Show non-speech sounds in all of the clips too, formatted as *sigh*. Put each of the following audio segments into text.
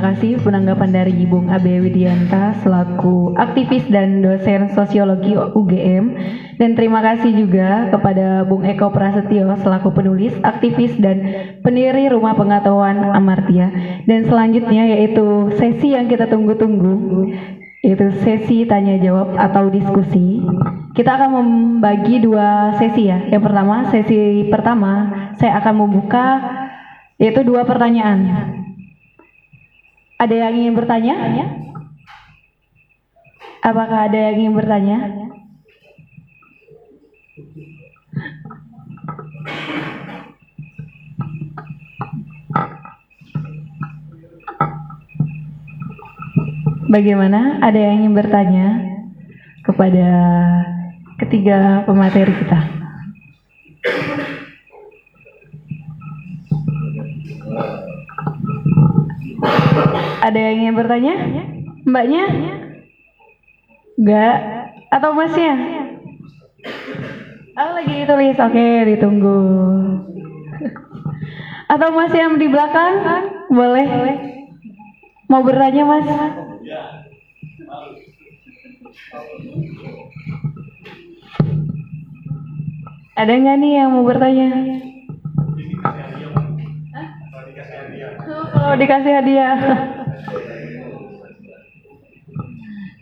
Kasih penanggapan dari Bung Abe Widianta selaku aktivis dan dosen sosiologi UGM dan terima kasih juga kepada Bung Eko Prasetyo selaku penulis, aktivis dan pendiri Rumah Pengetahuan Amartya. Dan selanjutnya yaitu sesi yang kita tunggu-tunggu yaitu sesi tanya jawab atau diskusi. Kita akan membagi dua sesi ya. Yang pertama, sesi pertama saya akan membuka yaitu dua pertanyaan. Ada yang ingin bertanya? Apakah ada yang ingin bertanya? Bagaimana? Ada yang ingin bertanya kepada ketiga pemateri kita? Ada yang ingin bertanya? Mbaknya? Enggak? Atau masnya? Oh lagi ditulis, oke ditunggu. Atau masih yang di belakang? Boleh? Mau bertanya mas? Ada nggak nih yang mau bertanya? Kalau dikasih hadiah.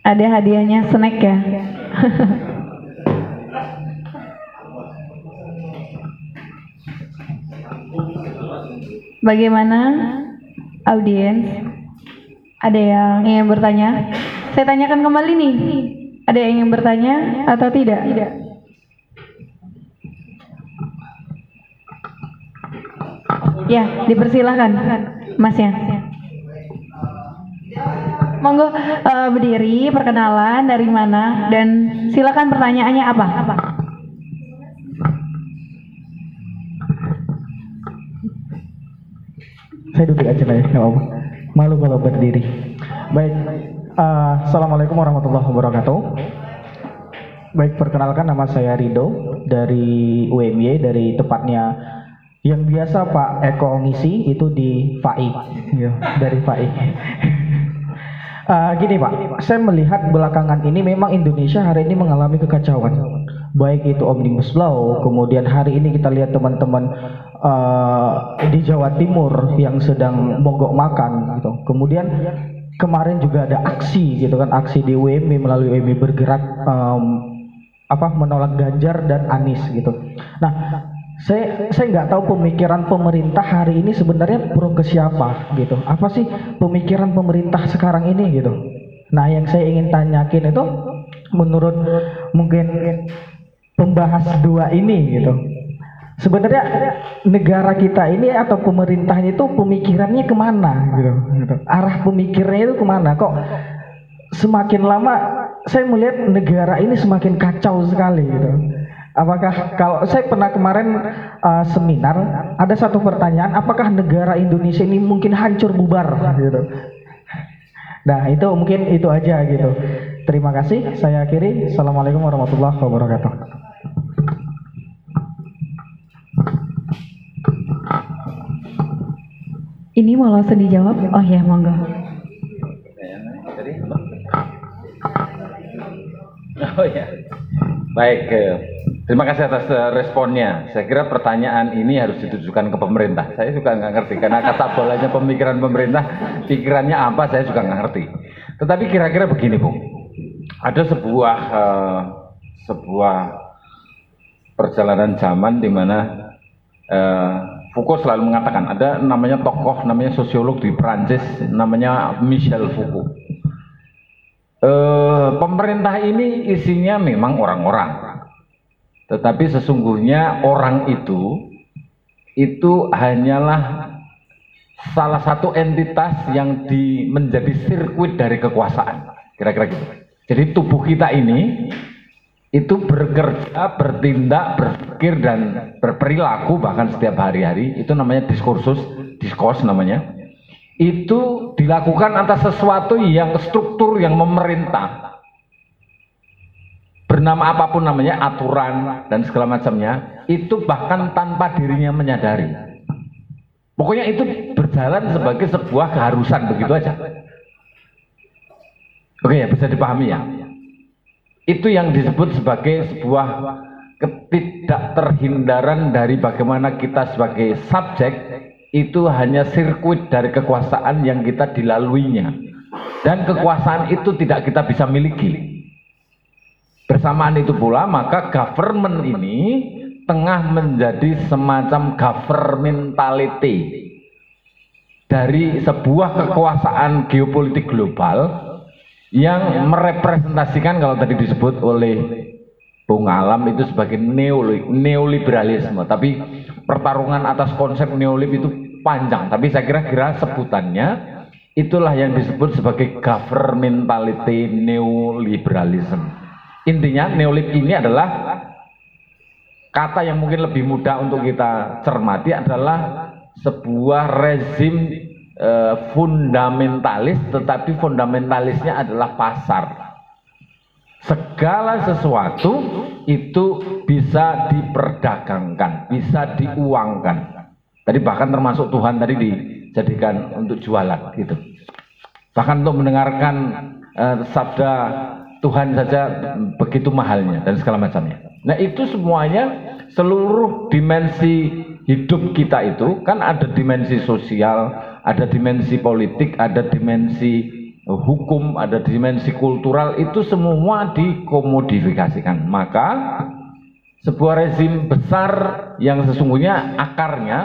Ada hadiahnya snack ya. *laughs* Bagaimana audiens? Ada yang ingin bertanya? Saya tanyakan kembali nih. Ada yang ingin bertanya atau tidak? Tidak. Ya, dipersilahkan, Masnya. Monggo uh, berdiri, perkenalan dari mana dan silakan pertanyaannya apa? Apa? Saya duduk aja lah ya, nggak apa-apa. Malu kalau berdiri. Baik, uh, Assalamualaikum warahmatullahi wabarakatuh. Baik, perkenalkan nama saya Rido dari UMY, dari tepatnya yang biasa Pak Eko ngisi itu di FAI, ya, dari FAI. Uh, gini Pak, saya melihat belakangan ini memang Indonesia hari ini mengalami kekacauan. Baik itu Omnibus Law, kemudian hari ini kita lihat teman-teman uh, di Jawa Timur yang sedang mogok makan gitu. Kemudian kemarin juga ada aksi gitu kan, aksi di UMI melalui UMI bergerak um, apa menolak Ganjar dan Anies gitu. Nah, saya saya nggak tahu pemikiran pemerintah hari ini sebenarnya pro ke siapa gitu. Apa sih pemikiran pemerintah sekarang ini gitu? Nah, yang saya ingin tanyakin itu menurut mungkin pembahas dua ini gitu. Sebenarnya negara kita ini atau pemerintahnya itu pemikirannya ke mana gitu, gitu. Arah pemikirannya itu ke mana? Kok semakin lama saya melihat negara ini semakin kacau sekali gitu. Apakah kalau saya pernah kemarin uh, seminar ada satu pertanyaan, apakah negara Indonesia ini mungkin hancur bubar gitu. Nah itu mungkin itu aja gitu. Terima kasih. Saya akhiri. Assalamualaikum warahmatullahi wabarakatuh. Ini mau langsung dijawab? Oh ya, monggo. Oh ya. Baik, eh, terima kasih atas eh, responnya. Saya kira pertanyaan ini harus ditujukan ke pemerintah. Saya juga nggak ngerti karena kata bolanya pemikiran pemerintah, pikirannya apa saya juga nggak ngerti. Tetapi kira-kira begini, Bu. Ada sebuah uh, sebuah perjalanan zaman di mana uh, Foucault selalu mengatakan ada namanya tokoh namanya sosiolog di Prancis namanya Michel Foucault. Uh, pemerintah ini isinya memang orang-orang, tetapi sesungguhnya orang itu itu hanyalah salah satu entitas yang di, menjadi sirkuit dari kekuasaan, kira-kira gitu. Jadi tubuh kita ini itu bekerja, bertindak, berpikir dan berperilaku bahkan setiap hari-hari itu namanya diskursus, diskurs namanya. Itu dilakukan atas sesuatu yang struktur yang memerintah. Bernama apa pun namanya, aturan dan segala macamnya, itu bahkan tanpa dirinya menyadari. Pokoknya itu berjalan sebagai sebuah keharusan begitu aja. Oke ya, bisa dipahami ya. Itu yang disebut sebagai sebuah ketidakterhindaran dari bagaimana kita sebagai subjek itu hanya sirkuit dari kekuasaan yang kita dilaluinya. Dan kekuasaan itu tidak kita bisa miliki. Bersamaan itu pula maka government ini tengah menjadi semacam governmentality dari sebuah kekuasaan geopolitik global yang merepresentasikan kalau tadi disebut oleh Bung Alam itu sebagai neoliberalisme. Tapi pertarungan atas konsep neolib itu panjang. Tapi saya kira-kira sebutannya itulah yang disebut sebagai governmentality neoliberalism intinya neolib ini adalah kata yang mungkin lebih mudah untuk kita cermati adalah sebuah rezim e, fundamentalis tetapi fundamentalisnya adalah pasar. Segala sesuatu itu bisa diperdagangkan bisa diuangkan. Tadi bahkan termasuk Tuhan tadi dijadikan untuk jualan gitu. Bahkan untuk mendengarkan e, sabda Tuhan saja begitu mahalnya dan segala macamnya Nah itu semuanya seluruh dimensi hidup kita itu kan ada dimensi sosial, ada dimensi politik, ada dimensi hukum, ada dimensi kultural itu semua dikomodifikasikan. Maka sebuah rezim besar yang sesungguhnya akarnya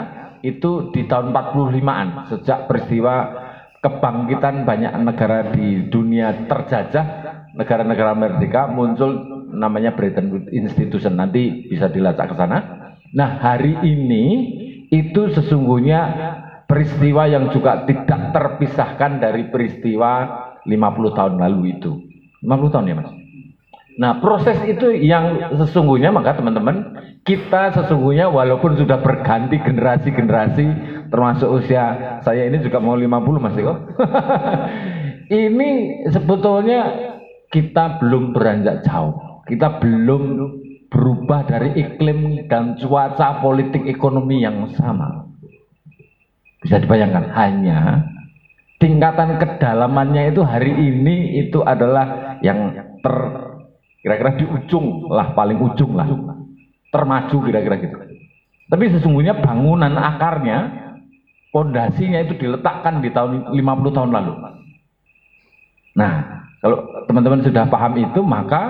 itu di tahun 45-an sejak peristiwa kebangkitan banyak negara di dunia terjajah, negara-negara merdeka muncul namanya Bretton Institution nanti bisa dilacak ke sana. Nah hari ini itu sesungguhnya peristiwa yang juga tidak terpisahkan dari peristiwa 50 tahun lalu itu. 50 tahun ya mas? Nah proses itu yang sesungguhnya maka teman-teman kita sesungguhnya walaupun sudah berganti generasi-generasi termasuk usia saya ini juga mau 50 mas Eko. *laughs* ini sebetulnya kita belum beranjak jauh kita belum berubah dari iklim dan cuaca politik ekonomi yang sama. Bisa dibayangkan hanya tingkatan kedalamannya itu hari ini itu adalah yang ter kira-kira di ujung lah paling ujung lah termaju kira-kira gitu. Tapi sesungguhnya bangunan akarnya pondasinya itu diletakkan di tahun 50 tahun lalu. Nah, kalau teman-teman sudah paham itu maka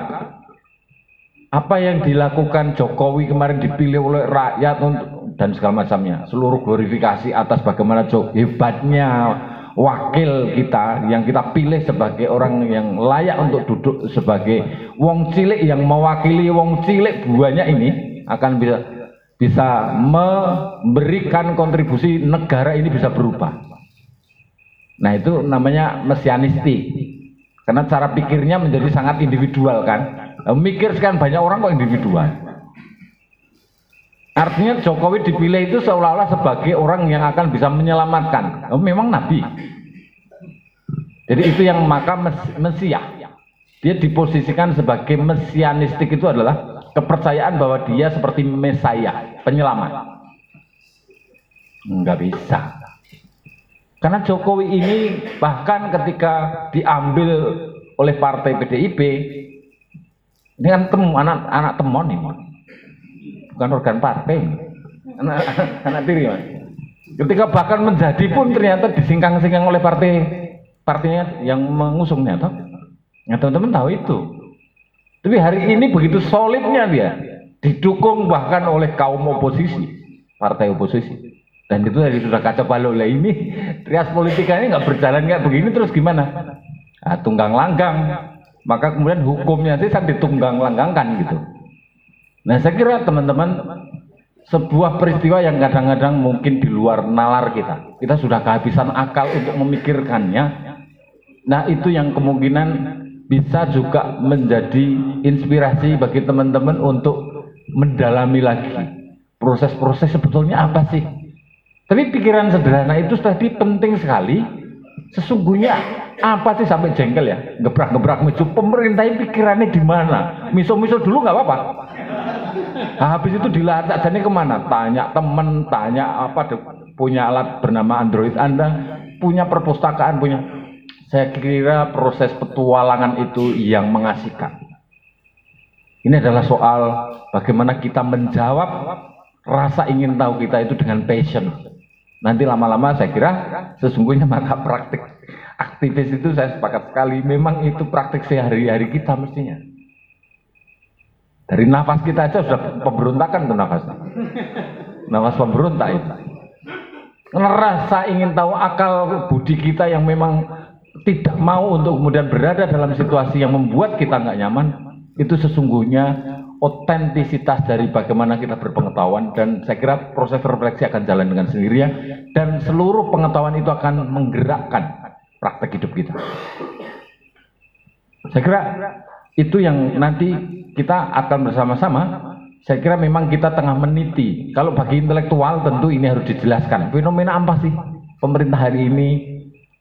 apa yang dilakukan Jokowi kemarin dipilih oleh rakyat untuk dan segala macamnya seluruh glorifikasi atas bagaimana hebatnya wakil kita yang kita pilih sebagai orang yang layak untuk duduk sebagai wong cilik yang mewakili wong cilik buahnya ini akan bisa bisa memberikan kontribusi negara ini bisa berubah. Nah itu namanya mesianistik karena cara pikirnya menjadi sangat individual kan? Mikir sekian banyak orang kok individual? Artinya Jokowi dipilih itu seolah-olah sebagai orang yang akan bisa menyelamatkan. Memang nabi. Jadi itu yang maka mes mesiah. Dia diposisikan sebagai mesianistik itu adalah kepercayaan bahwa dia seperti mesaya penyelamat. Nggak bisa karena Jokowi ini bahkan ketika diambil oleh partai PDIP ini kan temu, anak anak temon ini. Bukan organ partai. Anak, anak tiri, Mas. Ketika bahkan menjadi pun ternyata disingkang-singkang oleh partai partainya yang mengusungnya toh. Nah, teman-teman tahu itu. Tapi hari ini begitu solidnya dia didukung bahkan oleh kaum oposisi, partai oposisi. Dan itu tadi sudah kacau balau lah ini trias politikanya nggak berjalan kayak begini terus gimana? Nah, tunggang langgang maka kemudian hukumnya sih kan ditunggang langgangkan gitu. Nah saya kira teman-teman sebuah peristiwa yang kadang-kadang mungkin di luar nalar kita. Kita sudah kehabisan akal untuk memikirkannya. Nah itu yang kemungkinan bisa juga menjadi inspirasi bagi teman-teman untuk mendalami lagi proses-proses sebetulnya apa sih. Tapi pikiran sederhana itu tadi penting sekali. Sesungguhnya apa sih sampai jengkel ya? Gebrak-gebrak misu. Pemerintah pikirannya di mana? Miso-miso dulu nggak apa-apa. Nah, habis itu dilacak jadi ke mana? Tanya temen, tanya apa? punya alat bernama Android Anda, punya perpustakaan, punya saya kira proses petualangan itu yang mengasihkan. Ini adalah soal bagaimana kita menjawab rasa ingin tahu kita itu dengan passion. Nanti lama-lama saya kira sesungguhnya maka praktik aktivis itu saya sepakat sekali memang itu praktik sehari-hari kita mestinya. Dari nafas kita aja sudah pemberontakan tuh nafas. Nafas pemberontak itu. Rasa ingin tahu akal budi kita yang memang tidak mau untuk kemudian berada dalam situasi yang membuat kita nggak nyaman, itu sesungguhnya otentisitas dari bagaimana kita berpengetahuan dan saya kira proses refleksi akan jalan dengan sendirinya dan seluruh pengetahuan itu akan menggerakkan praktek hidup kita. Saya kira itu yang nanti kita akan bersama-sama. Saya kira memang kita tengah meniti. Kalau bagi intelektual tentu ini harus dijelaskan. Fenomena apa sih pemerintah hari ini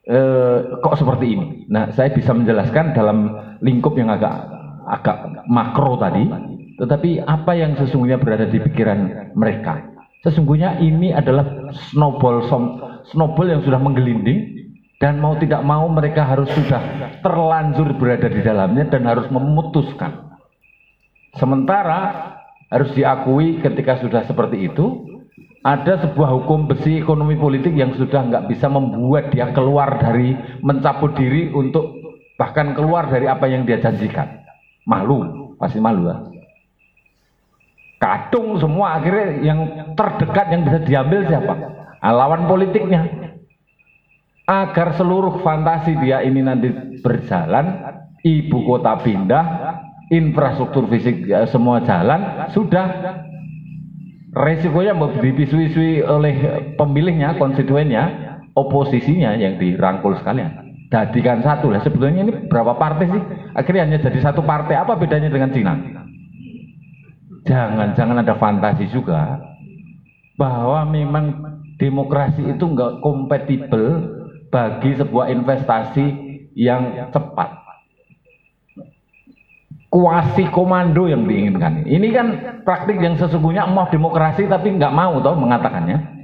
eh, kok seperti ini? Nah, saya bisa menjelaskan dalam lingkup yang agak agak makro tadi, tetapi apa yang sesungguhnya berada di pikiran mereka. Sesungguhnya ini adalah snowball snowball yang sudah menggelinding dan mau tidak mau mereka harus sudah terlanjur berada di dalamnya dan harus memutuskan. Sementara harus diakui ketika sudah seperti itu, ada sebuah hukum besi ekonomi politik yang sudah nggak bisa membuat dia keluar dari mencabut diri untuk bahkan keluar dari apa yang dia janjikan malu pasti malu lah kadung semua akhirnya yang terdekat yang bisa diambil siapa? Nah, lawan politiknya. Agar seluruh fantasi dia ini nanti berjalan ibu kota pindah infrastruktur fisik ya, semua jalan sudah. Resikonya dipisui-pisui oleh pemilihnya konstituennya oposisinya yang dirangkul sekalian. Jadikan satu lah sebetulnya ini berapa partai sih? Akhirnya hanya jadi satu partai. Apa bedanya dengan Cina jangan jangan ada fantasi juga. Bahwa memang demokrasi itu enggak kompatibel bagi sebuah investasi yang cepat. Kuasi komando yang diinginkan. Ini kan praktik yang sesungguhnya mau demokrasi tapi nggak mau tau mengatakannya.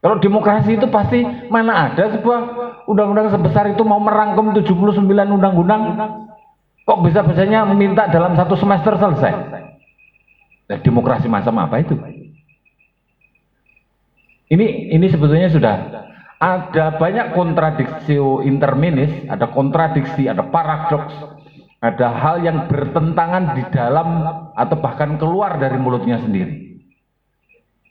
Kalau demokrasi itu pasti mana ada sebuah undang-undang sebesar itu mau merangkum 79 undang-undang? Kok bisa bisanya meminta dalam satu semester selesai. Nah, demokrasi macam apa itu? Ini ini sebetulnya sudah ada banyak kontradiksi interminis, ada kontradiksi, ada paradoks, ada hal yang bertentangan di dalam atau bahkan keluar dari mulutnya sendiri.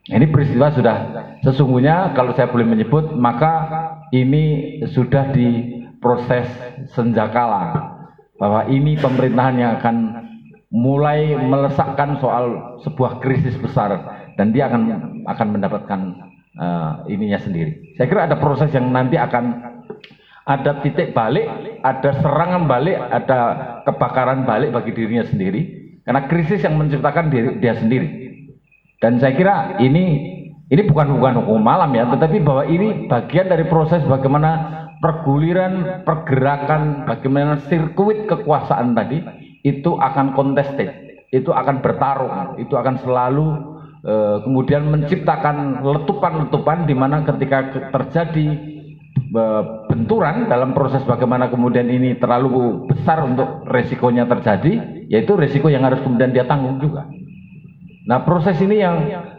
Ini peristiwa sudah sesungguhnya kalau saya boleh menyebut maka ini sudah di proses senjakala bahwa ini pemerintahan yang akan mulai melesakkan soal sebuah krisis besar dan dia akan akan mendapatkan uh, ininya sendiri. Saya kira ada proses yang nanti akan ada titik balik, ada serangan balik, ada kebakaran balik bagi dirinya sendiri karena krisis yang menciptakan diri, dia sendiri. Dan saya kira ini ini bukan bukan hukum malam ya, tetapi bahwa ini bagian dari proses bagaimana perguliran, pergerakan, bagaimana sirkuit kekuasaan tadi itu akan contested, itu akan bertarung, itu akan selalu e, kemudian menciptakan letupan-letupan di mana ketika terjadi e, benturan dalam proses bagaimana kemudian ini terlalu besar untuk resikonya terjadi, yaitu resiko yang harus kemudian dia tanggung juga. Nah proses ini yang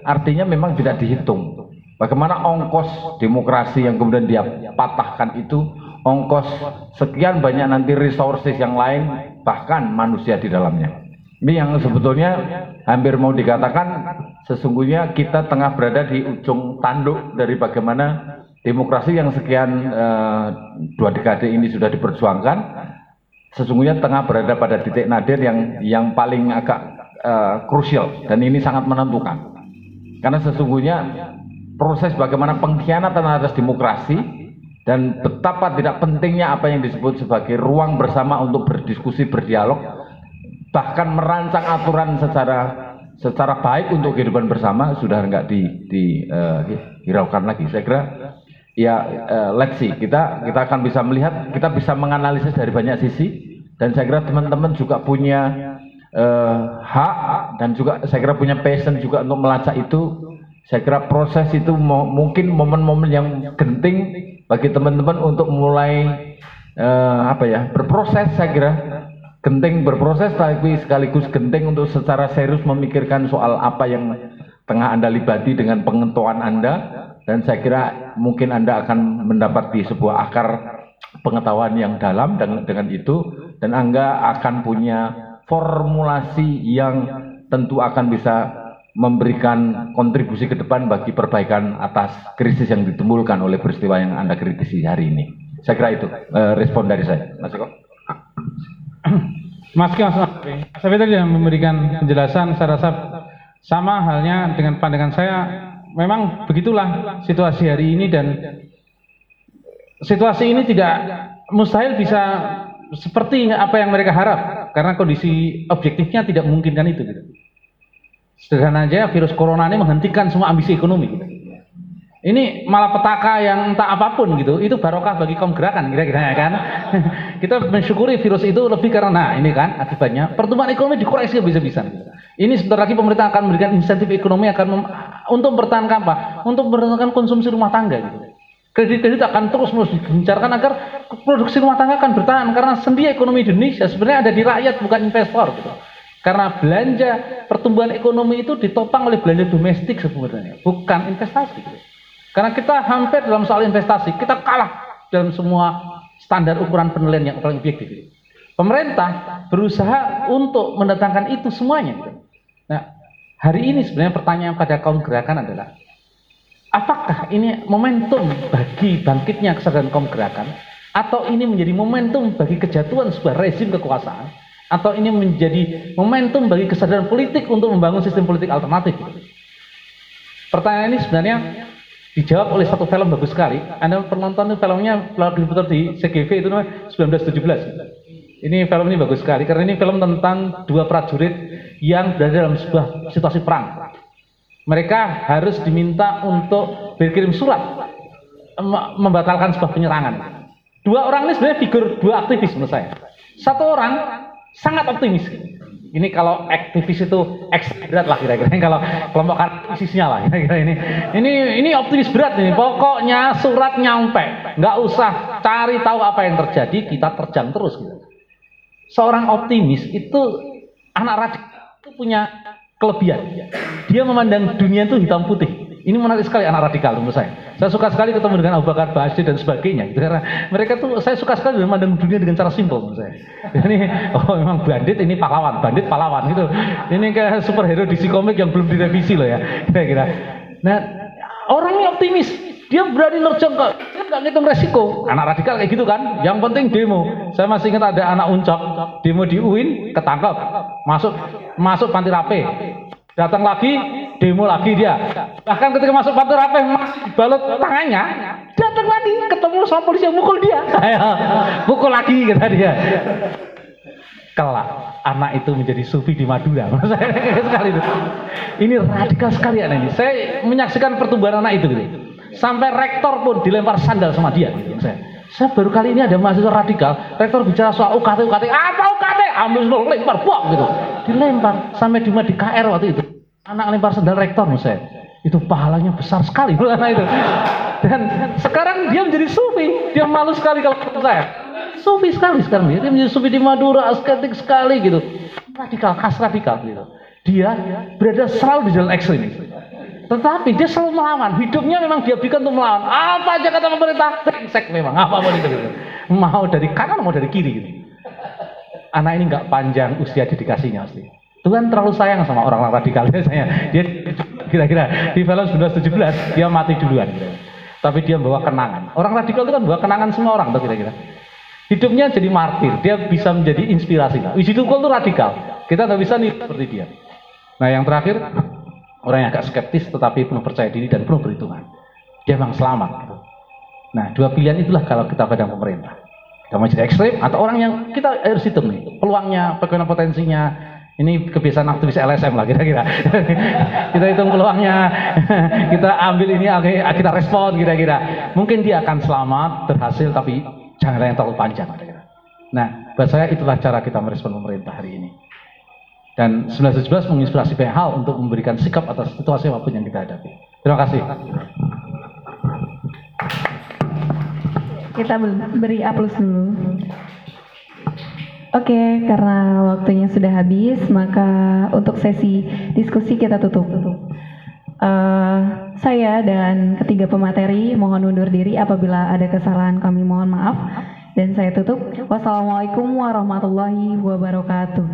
artinya memang tidak dihitung. Bagaimana ongkos demokrasi yang kemudian dia patahkan itu, ongkos sekian banyak nanti resources yang lain, bahkan manusia di dalamnya. Ini yang sebetulnya hampir mau dikatakan sesungguhnya kita tengah berada di ujung tanduk dari bagaimana demokrasi yang sekian uh, dua dekade ini sudah diperjuangkan sesungguhnya tengah berada pada titik nadir yang yang paling agak uh, krusial dan ini sangat menentukan. Karena sesungguhnya proses bagaimana pengkhianatan atas demokrasi dan betapa tidak pentingnya apa yang disebut sebagai ruang bersama untuk berdiskusi, berdialog, bahkan merancang aturan secara secara baik untuk kehidupan bersama sudah enggak di, di uh, hiraukan lagi. Saya kira ya uh, let's see. Kita kita akan bisa melihat kita bisa menganalisis dari banyak sisi. Dan saya kira teman-teman juga punya uh, hak dan juga saya kira punya passion juga untuk melacak itu. Saya kira proses itu mungkin momen-momen yang genting bagi teman-teman untuk mulai eh, apa ya berproses saya kira. Genting berproses tapi sekaligus genting untuk secara serius memikirkan soal apa yang tengah anda libati dengan pengetahuan anda. Dan saya kira mungkin anda akan mendapat di sebuah akar pengetahuan yang dalam dengan dengan itu. Dan anda akan punya formulasi yang tentu akan bisa memberikan kontribusi ke depan bagi perbaikan atas krisis yang ditimbulkan oleh peristiwa yang Anda kritisi hari ini. Saya kira itu eh, respon dari saya. Mas Eko. Mas Mas Saya tadi yang memberikan penjelasan, saya rasa sama halnya dengan pandangan saya. Memang begitulah situasi hari ini dan situasi ini tidak mustahil bisa seperti apa yang mereka harap karena kondisi objektifnya tidak memungkinkan itu. Gitu. Sederhana aja virus corona ini menghentikan semua ambisi ekonomi. Ini malah petaka yang entah apa pun gitu, itu barokah bagi kaum gerakan kira-kira ya kan. *laughs* Kita mensyukuri virus itu lebih karena ini kan akibatnya pertumbuhan ekonomi dikoreksi bisa-bisa. Ini sebentar lagi pemerintah akan memberikan insentif ekonomi akan untuk mempertahankan apa? Untuk mempertahankan konsumsi rumah tangga gitu. Kredit-kredit akan terus menerus digencarkan agar produksi rumah tangga akan bertahan karena sendi ekonomi Indonesia sebenarnya ada di rakyat bukan investor gitu. Karena belanja pertumbuhan ekonomi itu ditopang oleh belanja domestik sebenarnya, bukan investasi. Karena kita hampir dalam soal investasi, kita kalah dalam semua standar ukuran penilaian yang paling objektif. Pemerintah berusaha untuk mendatangkan itu semuanya. Nah, hari ini sebenarnya pertanyaan pada kaum gerakan adalah, apakah ini momentum bagi bangkitnya kesadaran kaum gerakan, atau ini menjadi momentum bagi kejatuhan sebuah rezim kekuasaan, atau ini menjadi momentum bagi kesadaran politik untuk membangun sistem politik alternatif? Pertanyaan ini sebenarnya dijawab oleh satu film bagus sekali. Anda penonton filmnya lagi diputar di CGV itu namanya 1917. Ini film ini bagus sekali karena ini film tentang dua prajurit yang berada dalam sebuah situasi perang. Mereka harus diminta untuk berkirim surat membatalkan sebuah penyerangan. Dua orang ini sebenarnya figur dua aktivis menurut saya. Satu orang sangat optimis ini kalau aktivis itu ekstrim berat lah kira-kira. Kalau kelompok aktivisnya lah kira-kira ini. Ini ini optimis berat ini. Pokoknya surat nyampe, nggak usah cari tahu apa yang terjadi, kita terjang terus. Gitu. Seorang optimis itu anak radikal itu punya kelebihan. Dia memandang dunia itu hitam putih. Ini menarik sekali anak radikal menurut saya. Saya suka sekali ketemu dengan Abu Bakar Basir dan sebagainya. Gitu. Karena mereka tuh saya suka sekali memandang dunia dengan cara simpel menurut saya. Ini oh memang bandit ini pahlawan, bandit pahlawan gitu. Ini kayak superhero DC komik yang belum direvisi loh ya. Kira-kira. Nah, orang ini optimis. Dia berani nerjang ke, dia nggak ngitung resiko. Anak radikal kayak gitu kan. Yang penting demo. Saya masih ingat ada anak uncok demo di UIN ketangkep, masuk masuk panti rape. Datang lagi, demo lagi dia. Bahkan ketika masuk pantai rapeh masih dibalut tangannya, datang lagi ketemu sama polisi yang mukul dia. mukul lagi kata dia. Kelak anak itu menjadi sufi di Madura. *laughs* sekali itu. Ini radikal sekali anak ini. Saya menyaksikan pertumbuhan anak itu gitu. Sampai rektor pun dilempar sandal sama dia gitu. Saya. Saya baru kali ini ada mahasiswa radikal, rektor bicara soal UKT, UKT, apa UKT? Ambil lempar, buang gitu. Dilempar sampai di KR waktu itu. Anak lempar sandal rektor menurut saya. Itu pahalanya besar sekali anak itu. Dan sekarang dia menjadi sufi. Dia malu sekali kalau ketemu saya. Sufi sekali sekarang dia. Dia menjadi sufi di Madura, asketik sekali gitu. Radikal, khas radikal gitu. Dia berada selalu di jalan ekstrim. Tetapi dia selalu melawan. Hidupnya memang dia berikan untuk melawan. Apa aja kata pemerintah, brengsek memang. Apa pun itu. Gitu. Mau dari kanan, mau dari kiri. Gitu. Anak ini nggak panjang usia dedikasinya pasti. Tuhan terlalu sayang sama orang-orang radikal *laughs* saya. Dia kira-kira di film 1917 dia mati duluan. Tapi dia bawa kenangan. Orang radikal itu kan bawa kenangan semua orang tuh kira-kira. Hidupnya jadi martir, dia bisa menjadi inspirasi. Nah, Wisidukul itu radikal. Kita nggak bisa nih seperti dia. Nah yang terakhir, orang yang agak skeptis tetapi penuh percaya diri dan penuh perhitungan. Dia memang selamat. Gitu. Nah dua pilihan itulah kalau kita pada pemerintah. Kita mau jadi ekstrim atau orang yang kita harus hitung nih peluangnya, bagaimana potensinya. Ini kebiasaan aktivis LSM lah kira-kira. *laughs* kita hitung peluangnya, *laughs* kita ambil ini, kita respon kira-kira. Mungkin dia akan selamat, berhasil, tapi jangan yang terlalu panjang. Kira-kira. Nah, buat saya itulah cara kita merespon pemerintah hari ini. Dan 1917 menginspirasi banyak hal untuk memberikan sikap atas situasi apa pun yang kita hadapi. Terima kasih. Kita be- beri aplaus dulu. Oke, karena waktunya sudah habis, maka untuk sesi diskusi kita tutup. Eh, saya dan ketiga pemateri mohon undur diri apabila ada kesalahan kami mohon maaf dan saya tutup. Wassalamualaikum warahmatullahi wabarakatuh.